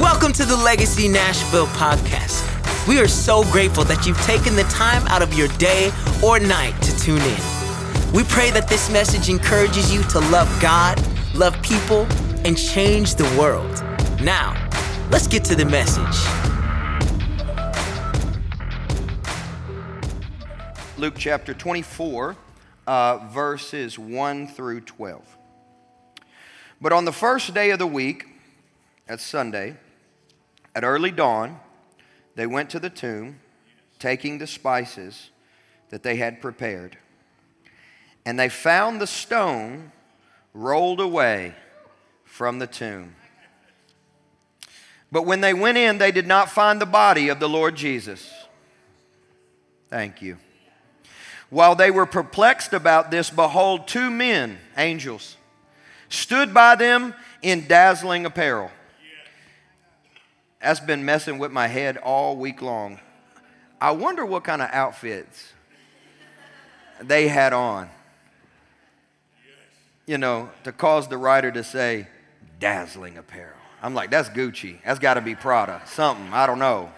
Welcome to the Legacy Nashville podcast. We are so grateful that you've taken the time out of your day or night to tune in. We pray that this message encourages you to love God, love people, and change the world. Now, let's get to the message. Luke chapter 24, uh, verses 1 through 12. But on the first day of the week, that's Sunday, at early dawn, they went to the tomb, taking the spices that they had prepared. And they found the stone rolled away from the tomb. But when they went in, they did not find the body of the Lord Jesus. Thank you. While they were perplexed about this, behold, two men, angels, stood by them in dazzling apparel. That's been messing with my head all week long. I wonder what kind of outfits they had on. You know, to cause the writer to say, dazzling apparel. I'm like, that's Gucci. That's got to be Prada. Something. I don't know.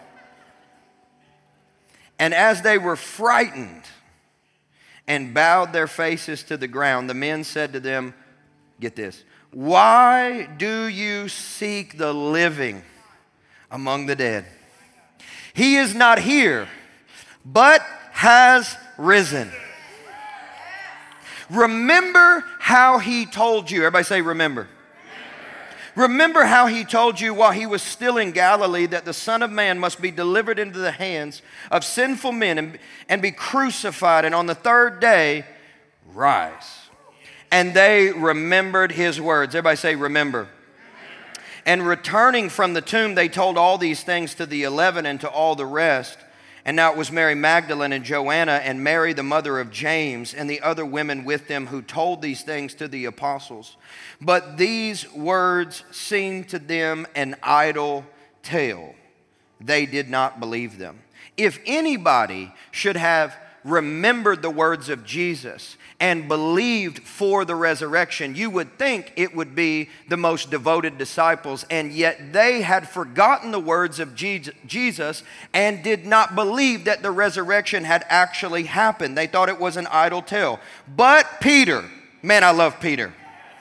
And as they were frightened and bowed their faces to the ground, the men said to them, Get this, why do you seek the living? Among the dead. He is not here, but has risen. Remember how he told you. Everybody say, remember. Remember how he told you while he was still in Galilee that the Son of Man must be delivered into the hands of sinful men and, and be crucified, and on the third day, rise. And they remembered his words. Everybody say, remember. And returning from the tomb, they told all these things to the eleven and to all the rest. And now it was Mary Magdalene and Joanna and Mary, the mother of James, and the other women with them who told these things to the apostles. But these words seemed to them an idle tale. They did not believe them. If anybody should have remembered the words of Jesus and believed for the resurrection, you would think it would be the most devoted disciples. And yet they had forgotten the words of Jesus and did not believe that the resurrection had actually happened. They thought it was an idle tale. But Peter, man, I love Peter.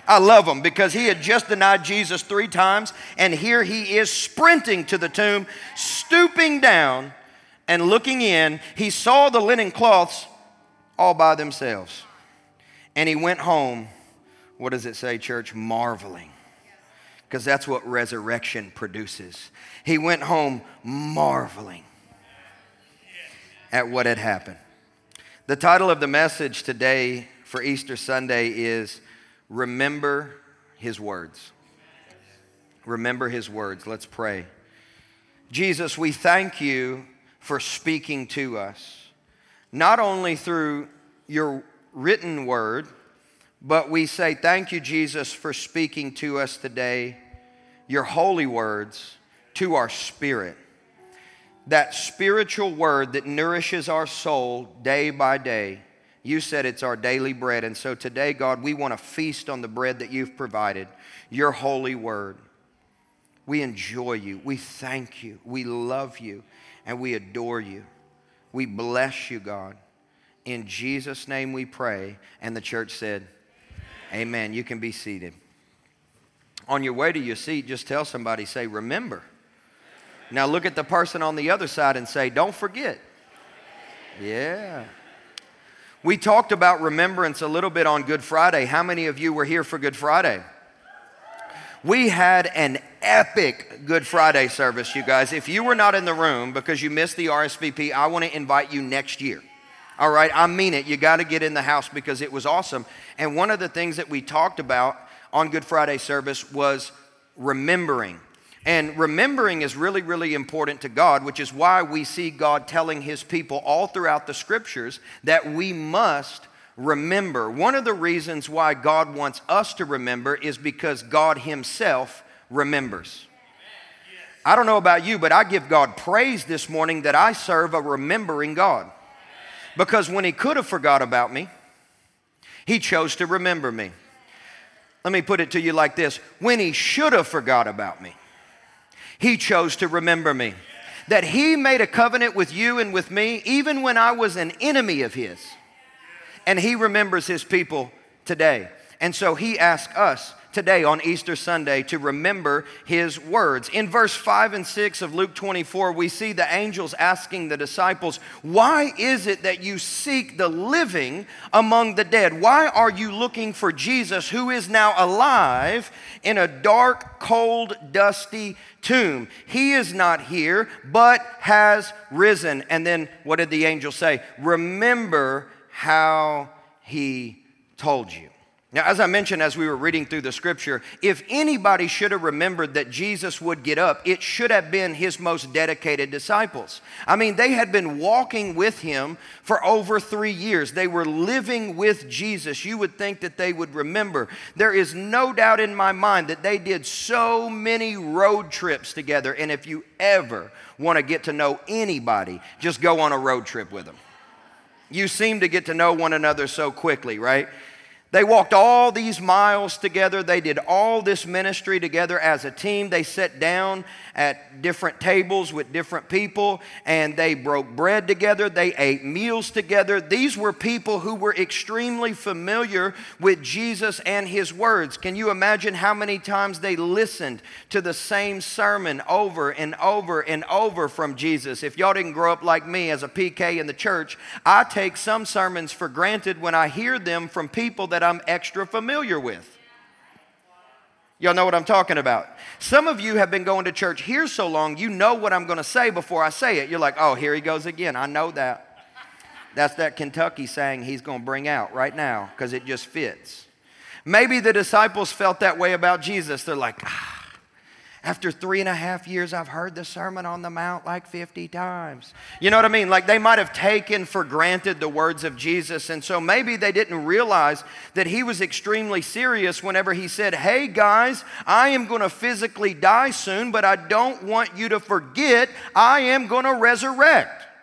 I love him because he had just denied Jesus three times, and here he is sprinting to the tomb, stooping down and looking in. He saw the linen cloths all by themselves. And he went home, what does it say, church? Marveling. Because that's what resurrection produces. He went home marveling at what had happened. The title of the message today for Easter Sunday is Remember His Words. Remember His Words. Let's pray. Jesus, we thank you for speaking to us, not only through your written word, but we say, Thank you, Jesus, for speaking to us today, your holy words to our spirit. That spiritual word that nourishes our soul day by day. You said it's our daily bread. And so today, God, we want to feast on the bread that you've provided, your holy word. We enjoy you. We thank you. We love you. And we adore you. We bless you, God. In Jesus' name we pray. And the church said, Amen. Amen. You can be seated. On your way to your seat, just tell somebody, say, Remember. Now look at the person on the other side and say, Don't forget. Yeah. We talked about remembrance a little bit on Good Friday. How many of you were here for Good Friday? We had an epic Good Friday service, you guys. If you were not in the room because you missed the RSVP, I want to invite you next year. All right, I mean it. You got to get in the house because it was awesome. And one of the things that we talked about on Good Friday service was remembering. And remembering is really, really important to God, which is why we see God telling his people all throughout the scriptures that we must remember. One of the reasons why God wants us to remember is because God himself remembers. I don't know about you, but I give God praise this morning that I serve a remembering God. Because when he could have forgot about me, he chose to remember me. Let me put it to you like this when he should have forgot about me, he chose to remember me. That he made a covenant with you and with me, even when I was an enemy of his. And he remembers his people today. And so he asks us today on Easter Sunday to remember his words. In verse 5 and 6 of Luke 24, we see the angels asking the disciples, Why is it that you seek the living among the dead? Why are you looking for Jesus who is now alive in a dark, cold, dusty tomb? He is not here, but has risen. And then what did the angel say? Remember how he told you. Now, as I mentioned as we were reading through the scripture, if anybody should have remembered that Jesus would get up, it should have been his most dedicated disciples. I mean, they had been walking with him for over three years, they were living with Jesus. You would think that they would remember. There is no doubt in my mind that they did so many road trips together. And if you ever want to get to know anybody, just go on a road trip with them. You seem to get to know one another so quickly, right? They walked all these miles together. They did all this ministry together as a team. They sat down at different tables with different people and they broke bread together. They ate meals together. These were people who were extremely familiar with Jesus and his words. Can you imagine how many times they listened to the same sermon over and over and over from Jesus? If y'all didn't grow up like me as a PK in the church, I take some sermons for granted when I hear them from people that I'm extra familiar with. Y'all know what I'm talking about. Some of you have been going to church here so long, you know what I'm going to say before I say it. You're like, oh, here he goes again. I know that. That's that Kentucky saying he's going to bring out right now because it just fits. Maybe the disciples felt that way about Jesus. They're like, ah, after three and a half years, I've heard the Sermon on the Mount like 50 times. You know what I mean? Like they might have taken for granted the words of Jesus. And so maybe they didn't realize that he was extremely serious whenever he said, Hey guys, I am going to physically die soon, but I don't want you to forget I am going to resurrect.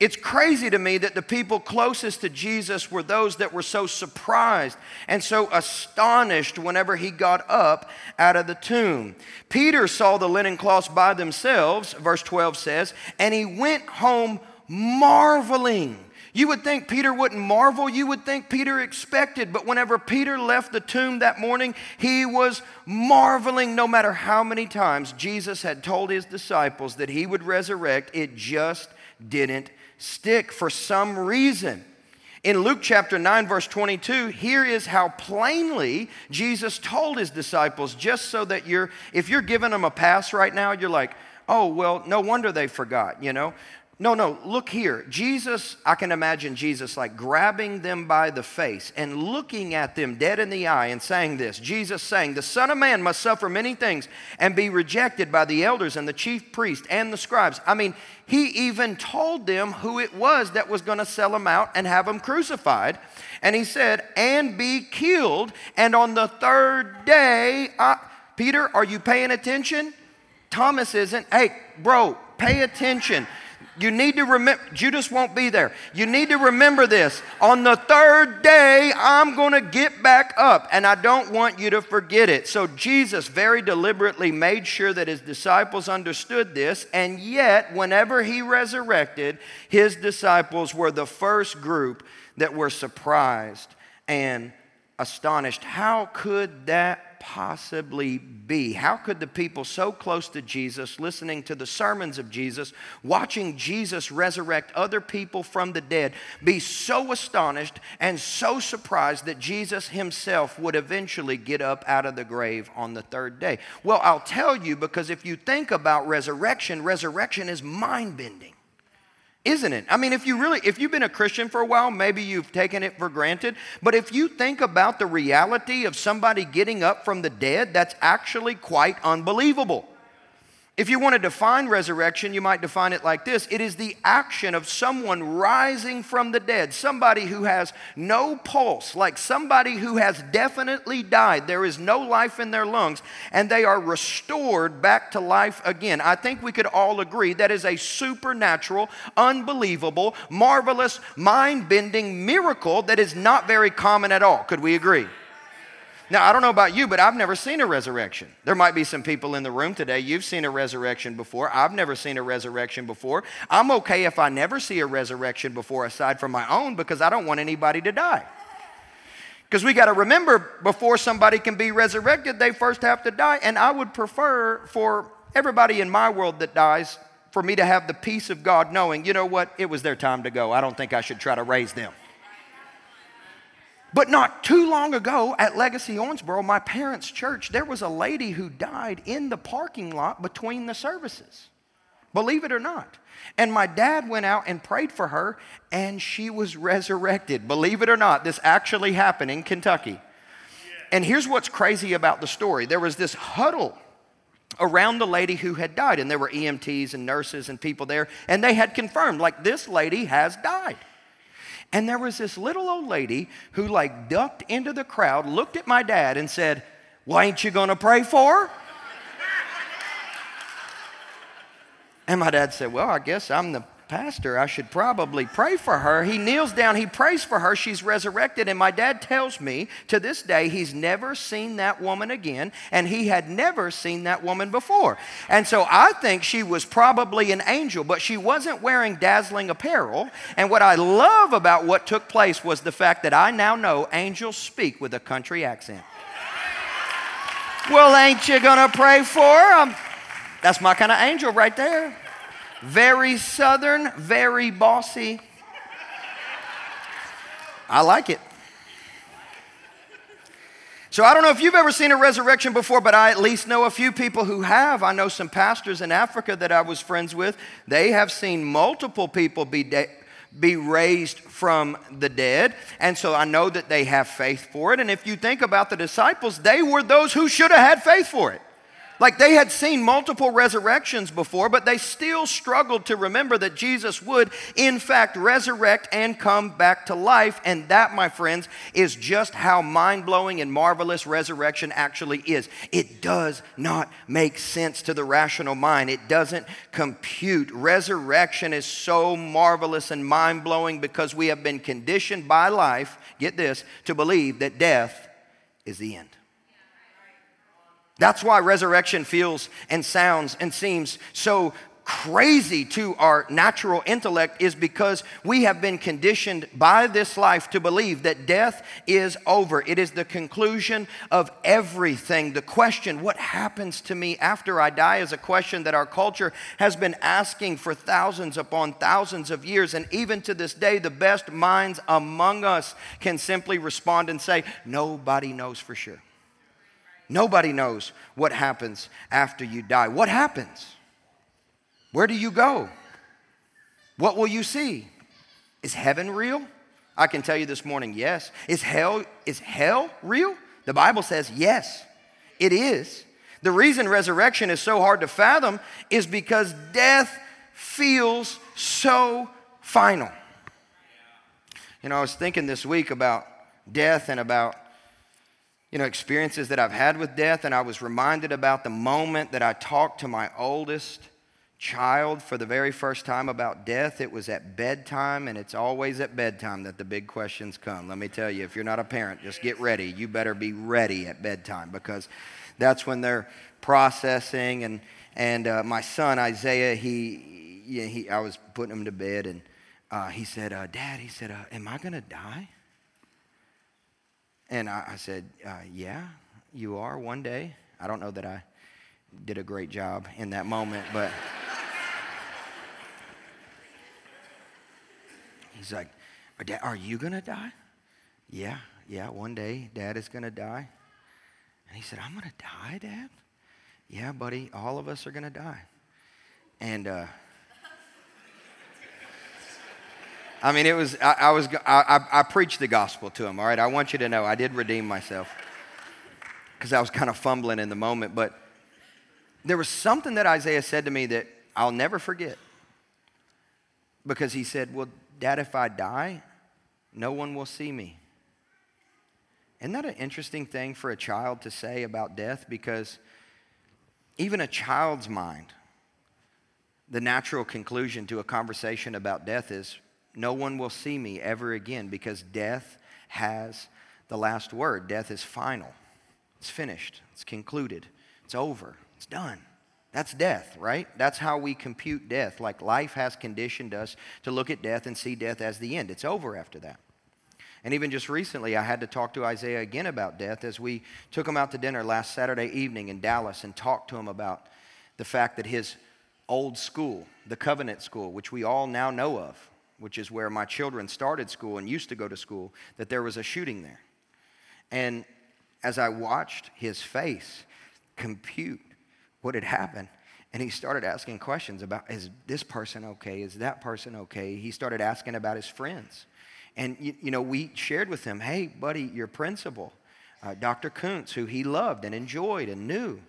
It's crazy to me that the people closest to Jesus were those that were so surprised and so astonished whenever he got up out of the tomb. Peter saw the linen cloths by themselves, verse 12 says, and he went home marveling. You would think Peter wouldn't marvel. You would think Peter expected. But whenever Peter left the tomb that morning, he was marveling no matter how many times Jesus had told his disciples that he would resurrect. It just didn't stick for some reason. In Luke chapter 9, verse 22, here is how plainly Jesus told his disciples, just so that you're, if you're giving them a pass right now, you're like, oh, well, no wonder they forgot, you know? No, no, look here. Jesus, I can imagine Jesus like grabbing them by the face and looking at them dead in the eye and saying this. Jesus saying, The Son of Man must suffer many things and be rejected by the elders and the chief priests and the scribes. I mean, he even told them who it was that was going to sell him out and have him crucified. And he said, And be killed. And on the third day, I, Peter, are you paying attention? Thomas isn't. Hey, bro, pay attention. You need to remember, Judas won't be there. You need to remember this. On the third day, I'm going to get back up, and I don't want you to forget it. So, Jesus very deliberately made sure that his disciples understood this, and yet, whenever he resurrected, his disciples were the first group that were surprised and astonished. How could that possibly be? How could the people so close to Jesus, listening to the sermons of Jesus, watching Jesus resurrect other people from the dead, be so astonished and so surprised that Jesus himself would eventually get up out of the grave on the third day? Well, I'll tell you because if you think about resurrection, resurrection is mind bending isn't it? I mean, if you really, if you've been a Christian for a while, maybe you've taken it for granted. But if you think about the reality of somebody getting up from the dead, that's actually quite unbelievable. If you want to define resurrection, you might define it like this it is the action of someone rising from the dead, somebody who has no pulse, like somebody who has definitely died. There is no life in their lungs, and they are restored back to life again. I think we could all agree that is a supernatural, unbelievable, marvelous, mind bending miracle that is not very common at all. Could we agree? Now, I don't know about you, but I've never seen a resurrection. There might be some people in the room today, you've seen a resurrection before. I've never seen a resurrection before. I'm okay if I never see a resurrection before, aside from my own, because I don't want anybody to die. Because we got to remember, before somebody can be resurrected, they first have to die. And I would prefer for everybody in my world that dies for me to have the peace of God knowing, you know what, it was their time to go. I don't think I should try to raise them. But not too long ago at Legacy Owensboro, my parents' church, there was a lady who died in the parking lot between the services. Believe it or not. And my dad went out and prayed for her, and she was resurrected. Believe it or not, this actually happened in Kentucky. And here's what's crazy about the story there was this huddle around the lady who had died, and there were EMTs and nurses and people there, and they had confirmed, like, this lady has died. And there was this little old lady who, like, ducked into the crowd, looked at my dad, and said, Well, ain't you gonna pray for her? and my dad said, Well, I guess I'm the Pastor, I should probably pray for her. He kneels down, he prays for her. She's resurrected. And my dad tells me to this day he's never seen that woman again, and he had never seen that woman before. And so I think she was probably an angel, but she wasn't wearing dazzling apparel. And what I love about what took place was the fact that I now know angels speak with a country accent. Well, ain't you gonna pray for her? Um, that's my kind of angel right there. Very southern, very bossy. I like it. So I don't know if you've ever seen a resurrection before, but I at least know a few people who have. I know some pastors in Africa that I was friends with. They have seen multiple people be, be raised from the dead. And so I know that they have faith for it. And if you think about the disciples, they were those who should have had faith for it. Like they had seen multiple resurrections before, but they still struggled to remember that Jesus would, in fact, resurrect and come back to life. And that, my friends, is just how mind blowing and marvelous resurrection actually is. It does not make sense to the rational mind, it doesn't compute. Resurrection is so marvelous and mind blowing because we have been conditioned by life, get this, to believe that death is the end. That's why resurrection feels and sounds and seems so crazy to our natural intellect is because we have been conditioned by this life to believe that death is over. It is the conclusion of everything. The question, what happens to me after I die, is a question that our culture has been asking for thousands upon thousands of years. And even to this day, the best minds among us can simply respond and say, Nobody knows for sure. Nobody knows what happens after you die. What happens? Where do you go? What will you see? Is heaven real? I can tell you this morning, yes. Is hell is hell real? The Bible says yes. It is. The reason resurrection is so hard to fathom is because death feels so final. You know, I was thinking this week about death and about you know, experiences that I've had with death, and I was reminded about the moment that I talked to my oldest child for the very first time about death. It was at bedtime, and it's always at bedtime that the big questions come. Let me tell you, if you're not a parent, just get ready. You better be ready at bedtime because that's when they're processing. And, and uh, my son, Isaiah, he, he, I was putting him to bed, and uh, he said, uh, Dad, he said, uh, Am I going to die? And I, I said, uh, Yeah, you are one day. I don't know that I did a great job in that moment, but. He's like, Are you going to die? Yeah, yeah, one day dad is going to die. And he said, I'm going to die, dad? Yeah, buddy, all of us are going to die. And, uh, I mean, it was, I, I was, I, I, preached the gospel to him, all right? I want you to know I did redeem myself because I was kind of fumbling in the moment. But there was something that Isaiah said to me that I'll never forget because he said, Well, Dad, if I die, no one will see me. Isn't that an interesting thing for a child to say about death? Because even a child's mind, the natural conclusion to a conversation about death is no one will see me ever again because death has the last word. Death is final. It's finished. It's concluded. It's over. It's done. That's death, right? That's how we compute death. Like life has conditioned us to look at death and see death as the end. It's over after that. And even just recently, I had to talk to Isaiah again about death as we took him out to dinner last Saturday evening in Dallas and talked to him about the fact that his old school, the Covenant School, which we all now know of, which is where my children started school and used to go to school, that there was a shooting there. And as I watched his face compute what had happened, and he started asking questions about is this person okay? Is that person okay? He started asking about his friends. And, you, you know, we shared with him, hey, buddy, your principal, uh, Dr. Koonce, who he loved and enjoyed and knew,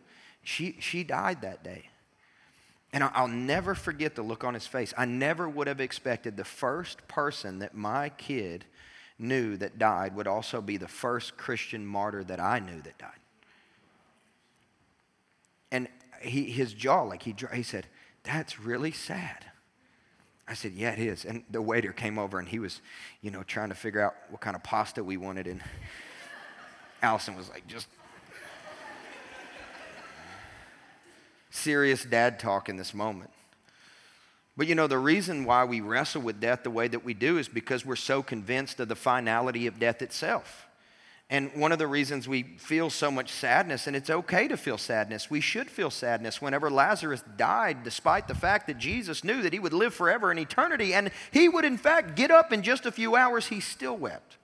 she, she died that day. And I'll never forget the look on his face. I never would have expected the first person that my kid knew that died would also be the first Christian martyr that I knew that died. And he, his jaw, like he, he said, That's really sad. I said, Yeah, it is. And the waiter came over and he was, you know, trying to figure out what kind of pasta we wanted. And Allison was like, Just serious dad talk in this moment. But you know, the reason why we wrestle with death the way that we do is because we're so convinced of the finality of death itself. And one of the reasons we feel so much sadness, and it's okay to feel sadness, we should feel sadness whenever Lazarus died, despite the fact that Jesus knew that he would live forever in eternity, and he would, in fact, get up in just a few hours, he still wept.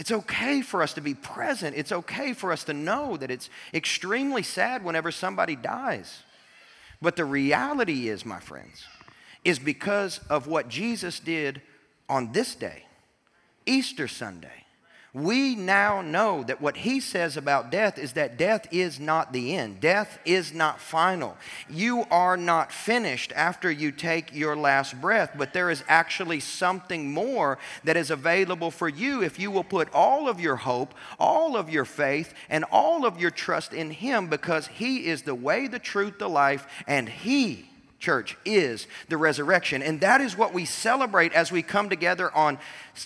It's okay for us to be present. It's okay for us to know that it's extremely sad whenever somebody dies. But the reality is, my friends, is because of what Jesus did on this day, Easter Sunday we now know that what he says about death is that death is not the end. Death is not final. You are not finished after you take your last breath, but there is actually something more that is available for you if you will put all of your hope, all of your faith, and all of your trust in him because he is the way, the truth, the life, and he church, is the resurrection. And that is what we celebrate as we come together on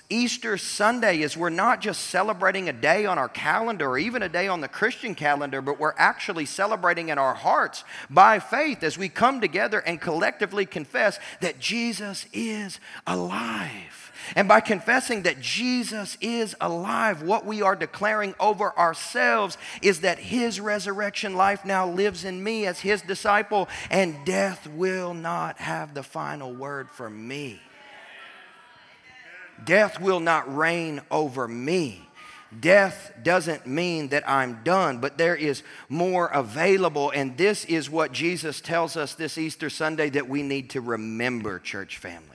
Easter Sunday is we're not just celebrating a day on our calendar or even a day on the Christian calendar, but we're actually celebrating in our hearts by faith as we come together and collectively confess that Jesus is alive. And by confessing that Jesus is alive, what we are declaring over ourselves is that his resurrection life now lives in me as his disciple, and death will not have the final word for me. Death will not reign over me. Death doesn't mean that I'm done, but there is more available. And this is what Jesus tells us this Easter Sunday that we need to remember, church family.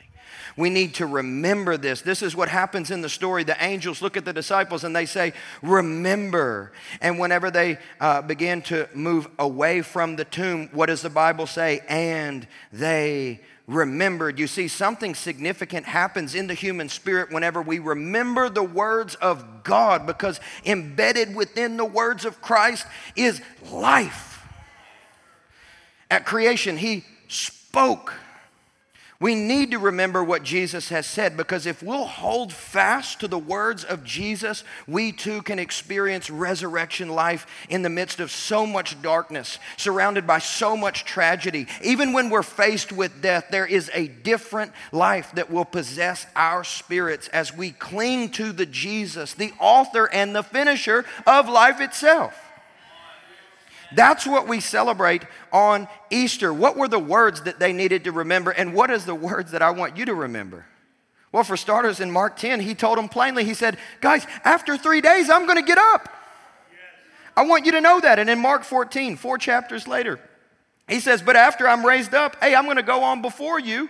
We need to remember this. This is what happens in the story. The angels look at the disciples and they say, Remember. And whenever they uh, begin to move away from the tomb, what does the Bible say? And they remembered. You see, something significant happens in the human spirit whenever we remember the words of God because embedded within the words of Christ is life. At creation, He spoke we need to remember what Jesus has said because if we'll hold fast to the words of Jesus, we too can experience resurrection life in the midst of so much darkness, surrounded by so much tragedy. Even when we're faced with death, there is a different life that will possess our spirits as we cling to the Jesus, the author and the finisher of life itself. That's what we celebrate on Easter. What were the words that they needed to remember, and what is the words that I want you to remember? Well, for starters, in Mark 10, he told them plainly, he said, Guys, after three days, I'm going to get up. I want you to know that. And in Mark 14, four chapters later, he says, But after I'm raised up, hey, I'm going to go on before you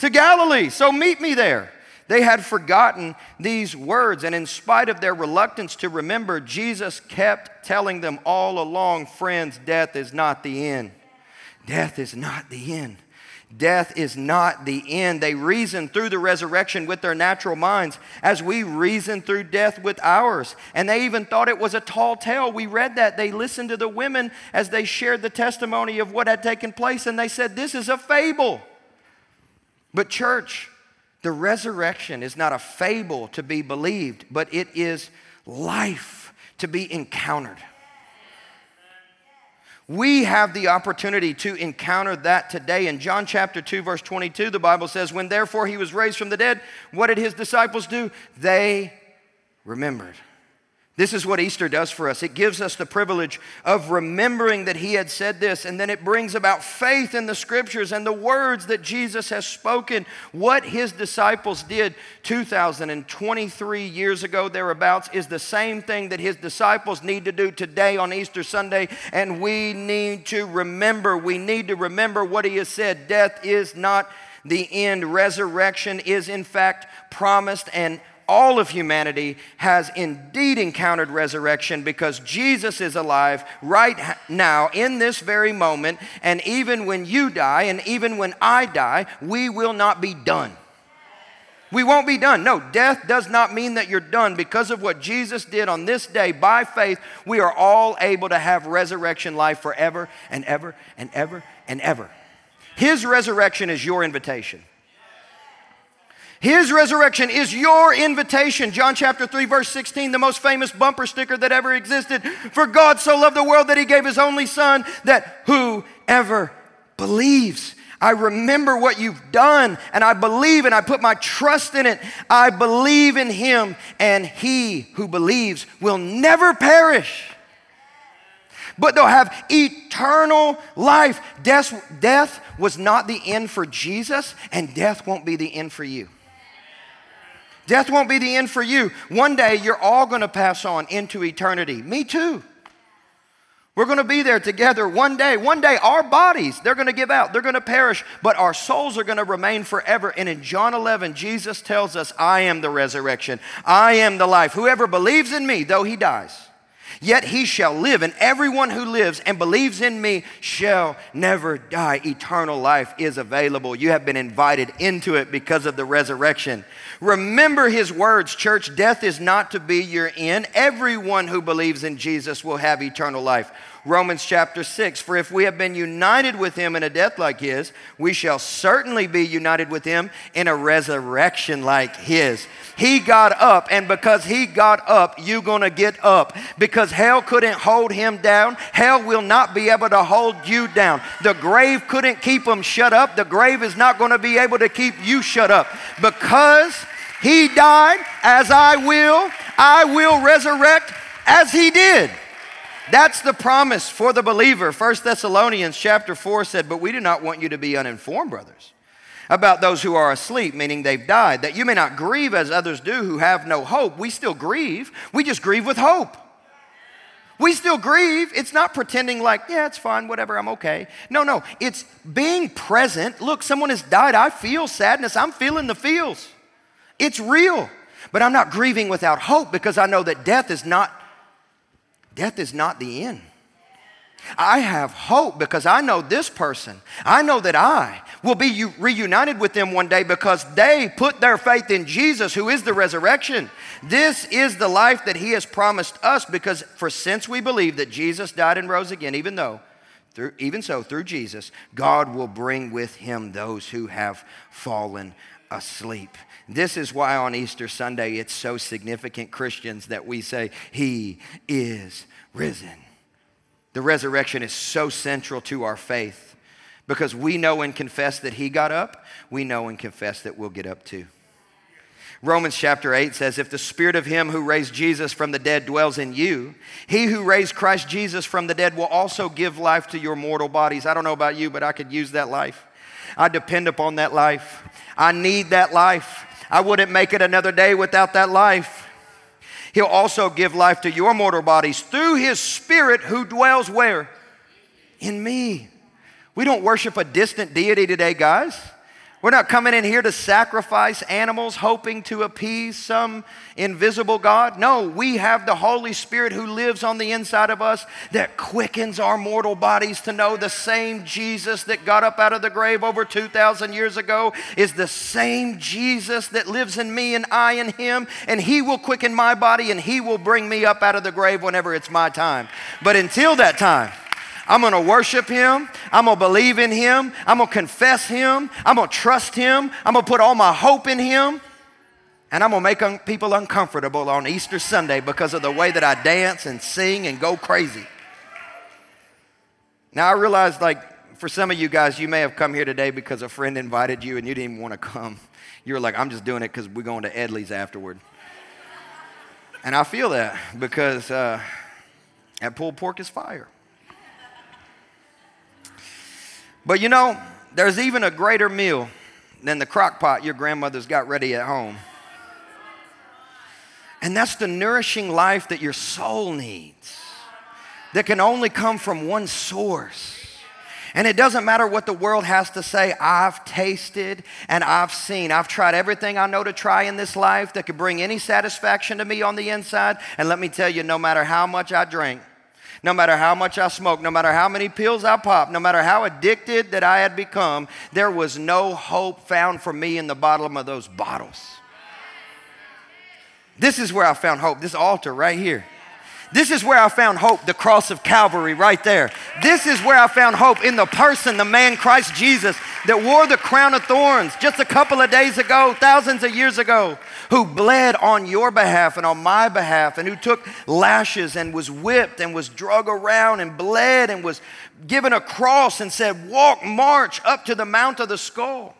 to Galilee. So meet me there. They had forgotten these words, and in spite of their reluctance to remember, Jesus kept telling them all along friends, death is not the end. Death is not the end. Death is not the end. They reason through the resurrection with their natural minds as we reason through death with ours. And they even thought it was a tall tale. We read that. They listened to the women as they shared the testimony of what had taken place, and they said, This is a fable. But, church, the resurrection is not a fable to be believed, but it is life to be encountered. We have the opportunity to encounter that today. In John chapter 2, verse 22, the Bible says, When therefore he was raised from the dead, what did his disciples do? They remembered. This is what Easter does for us. It gives us the privilege of remembering that He had said this, and then it brings about faith in the scriptures and the words that Jesus has spoken. What His disciples did 2,023 years ago, thereabouts, is the same thing that His disciples need to do today on Easter Sunday, and we need to remember. We need to remember what He has said death is not the end, resurrection is, in fact, promised and all of humanity has indeed encountered resurrection because Jesus is alive right now in this very moment. And even when you die, and even when I die, we will not be done. We won't be done. No, death does not mean that you're done. Because of what Jesus did on this day by faith, we are all able to have resurrection life forever and ever and ever and ever. His resurrection is your invitation. His resurrection is your invitation. John chapter 3, verse 16, the most famous bumper sticker that ever existed. For God so loved the world that he gave his only son, that whoever believes. I remember what you've done, and I believe, and I put my trust in it. I believe in him, and he who believes will never perish but they'll have eternal life. Death, death was not the end for Jesus, and death won't be the end for you. Death won't be the end for you. One day you're all going to pass on into eternity. Me too. We're going to be there together one day. One day our bodies, they're going to give out, they're going to perish, but our souls are going to remain forever. And in John 11, Jesus tells us, I am the resurrection, I am the life. Whoever believes in me, though he dies, Yet he shall live, and everyone who lives and believes in me shall never die. Eternal life is available. You have been invited into it because of the resurrection. Remember his words, church. Death is not to be your end. Everyone who believes in Jesus will have eternal life. Romans chapter 6 For if we have been united with him in a death like his, we shall certainly be united with him in a resurrection like his. He got up, and because he got up, you're gonna get up. Because hell couldn't hold him down, hell will not be able to hold you down. The grave couldn't keep him shut up, the grave is not gonna be able to keep you shut up. Because he died, as I will, I will resurrect as he did. That's the promise for the believer. 1 Thessalonians chapter 4 said, But we do not want you to be uninformed, brothers, about those who are asleep, meaning they've died, that you may not grieve as others do who have no hope. We still grieve, we just grieve with hope. We still grieve. It's not pretending like, yeah, it's fine, whatever, I'm okay. No, no, it's being present. Look, someone has died. I feel sadness. I'm feeling the feels. It's real. But I'm not grieving without hope because I know that death is not Death is not the end. I have hope because I know this person. I know that I will be reunited with them one day because they put their faith in Jesus, who is the resurrection. This is the life that He has promised us because, for since we believe that Jesus died and rose again, even though, through, even so, through Jesus, God will bring with Him those who have fallen asleep. This is why on Easter Sunday it's so significant, Christians, that we say, He is risen. The resurrection is so central to our faith because we know and confess that He got up, we know and confess that we'll get up too. Romans chapter 8 says, If the spirit of him who raised Jesus from the dead dwells in you, he who raised Christ Jesus from the dead will also give life to your mortal bodies. I don't know about you, but I could use that life. I depend upon that life. I need that life. I wouldn't make it another day without that life. He'll also give life to your mortal bodies through his spirit who dwells where? In me. We don't worship a distant deity today, guys. We're not coming in here to sacrifice animals hoping to appease some invisible God. No, we have the Holy Spirit who lives on the inside of us that quickens our mortal bodies to know the same Jesus that got up out of the grave over 2,000 years ago is the same Jesus that lives in me and I in Him. And He will quicken my body and He will bring me up out of the grave whenever it's my time. But until that time, I'm going to worship him. I'm going to believe in him. I'm going to confess him. I'm going to trust him. I'm going to put all my hope in him. And I'm going to make un- people uncomfortable on Easter Sunday because of the way that I dance and sing and go crazy. Now, I realize, like, for some of you guys, you may have come here today because a friend invited you and you didn't even want to come. You were like, I'm just doing it because we're going to Edley's afterward. and I feel that because uh, that pulled pork is fire. But you know, there's even a greater meal than the crock pot your grandmother's got ready at home. And that's the nourishing life that your soul needs, that can only come from one source. And it doesn't matter what the world has to say. I've tasted and I've seen. I've tried everything I know to try in this life that could bring any satisfaction to me on the inside. And let me tell you, no matter how much I drink, no matter how much I smoked, no matter how many pills I popped, no matter how addicted that I had become, there was no hope found for me in the bottom of those bottles. This is where I found hope, this altar right here. This is where I found hope, the cross of Calvary right there. This is where I found hope in the person, the man Christ Jesus, that wore the crown of thorns just a couple of days ago, thousands of years ago, who bled on your behalf and on my behalf, and who took lashes and was whipped and was drug around and bled and was given a cross and said, Walk, march up to the Mount of the Skull.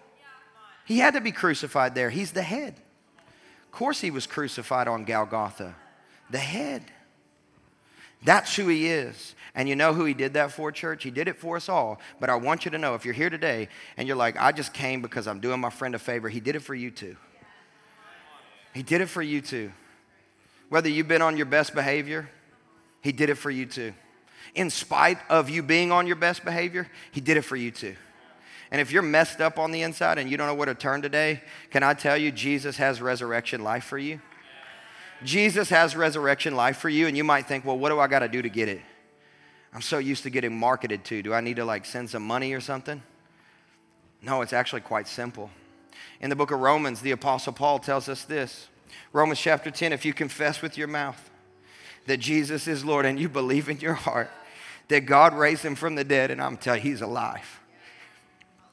He had to be crucified there. He's the head. Of course, he was crucified on Golgotha, the head. That's who he is. And you know who he did that for, church? He did it for us all. But I want you to know if you're here today and you're like, I just came because I'm doing my friend a favor, he did it for you too. He did it for you too. Whether you've been on your best behavior, he did it for you too. In spite of you being on your best behavior, he did it for you too. And if you're messed up on the inside and you don't know where to turn today, can I tell you, Jesus has resurrection life for you? Jesus has resurrection life for you, and you might think, well, what do I got to do to get it? I'm so used to getting marketed to. Do I need to like send some money or something? No, it's actually quite simple. In the book of Romans, the Apostle Paul tells us this Romans chapter 10 if you confess with your mouth that Jesus is Lord and you believe in your heart that God raised him from the dead, and I'm telling you, he's alive.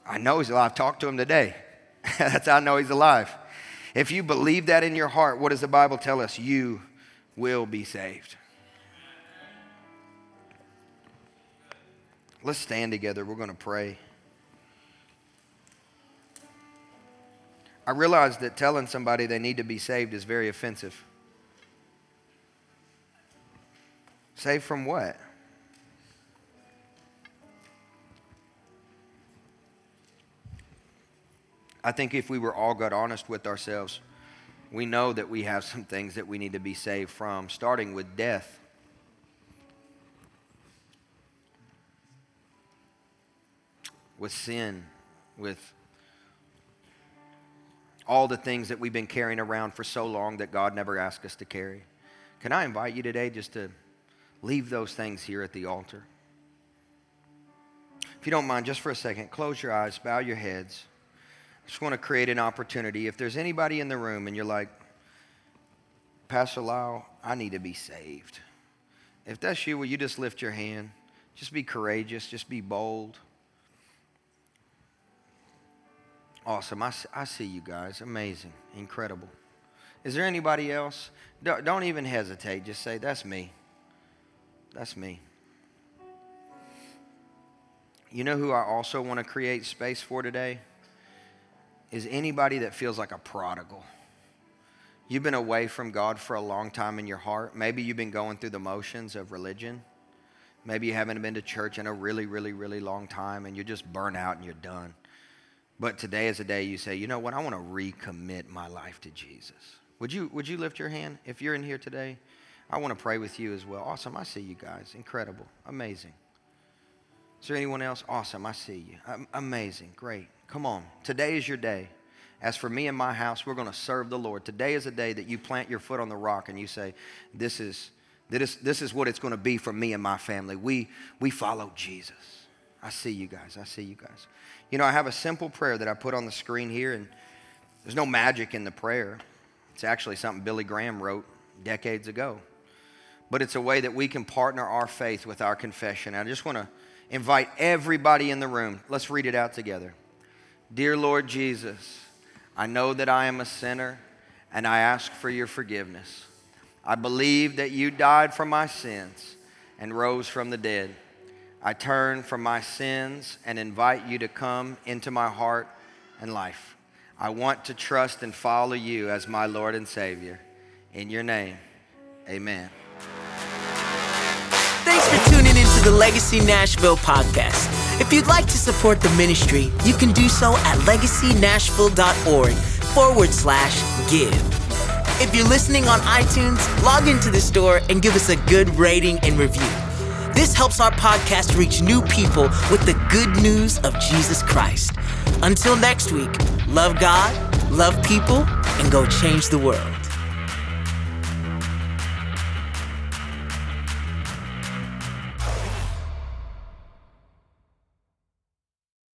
I know he's alive. Talk to him today. That's how I know he's alive. If you believe that in your heart, what does the Bible tell us? You will be saved. Let's stand together. We're going to pray. I realize that telling somebody they need to be saved is very offensive. Saved from what? I think if we were all got honest with ourselves, we know that we have some things that we need to be saved from, starting with death. With sin, with all the things that we've been carrying around for so long that God never asked us to carry. Can I invite you today just to leave those things here at the altar? If you don't mind, just for a second, close your eyes, bow your heads. I just want to create an opportunity. If there's anybody in the room and you're like, Pastor Lyle, I need to be saved. If that's you, will you just lift your hand? Just be courageous, just be bold. Awesome. I, I see you guys. Amazing. Incredible. Is there anybody else? Don't, don't even hesitate. Just say, That's me. That's me. You know who I also want to create space for today? Is anybody that feels like a prodigal. You've been away from God for a long time in your heart. Maybe you've been going through the motions of religion. Maybe you haven't been to church in a really, really, really long time and you're just burnt out and you're done. But today is a day you say, you know what, I want to recommit my life to Jesus. Would you, would you lift your hand if you're in here today? I want to pray with you as well. Awesome. I see you guys. Incredible. Amazing. Is there anyone else? Awesome. I see you. Amazing. Great. Come on. Today is your day. As for me and my house, we're going to serve the Lord. Today is a day that you plant your foot on the rock and you say, This is, this, this is what it's going to be for me and my family. We, we follow Jesus. I see you guys. I see you guys. You know, I have a simple prayer that I put on the screen here, and there's no magic in the prayer. It's actually something Billy Graham wrote decades ago. But it's a way that we can partner our faith with our confession. I just want to invite everybody in the room. Let's read it out together. Dear Lord Jesus, I know that I am a sinner and I ask for your forgiveness. I believe that you died for my sins and rose from the dead. I turn from my sins and invite you to come into my heart and life. I want to trust and follow you as my Lord and Savior. In your name, amen. The Legacy Nashville podcast. If you'd like to support the ministry, you can do so at legacynashville.org forward slash give. If you're listening on iTunes, log into the store and give us a good rating and review. This helps our podcast reach new people with the good news of Jesus Christ. Until next week, love God, love people, and go change the world.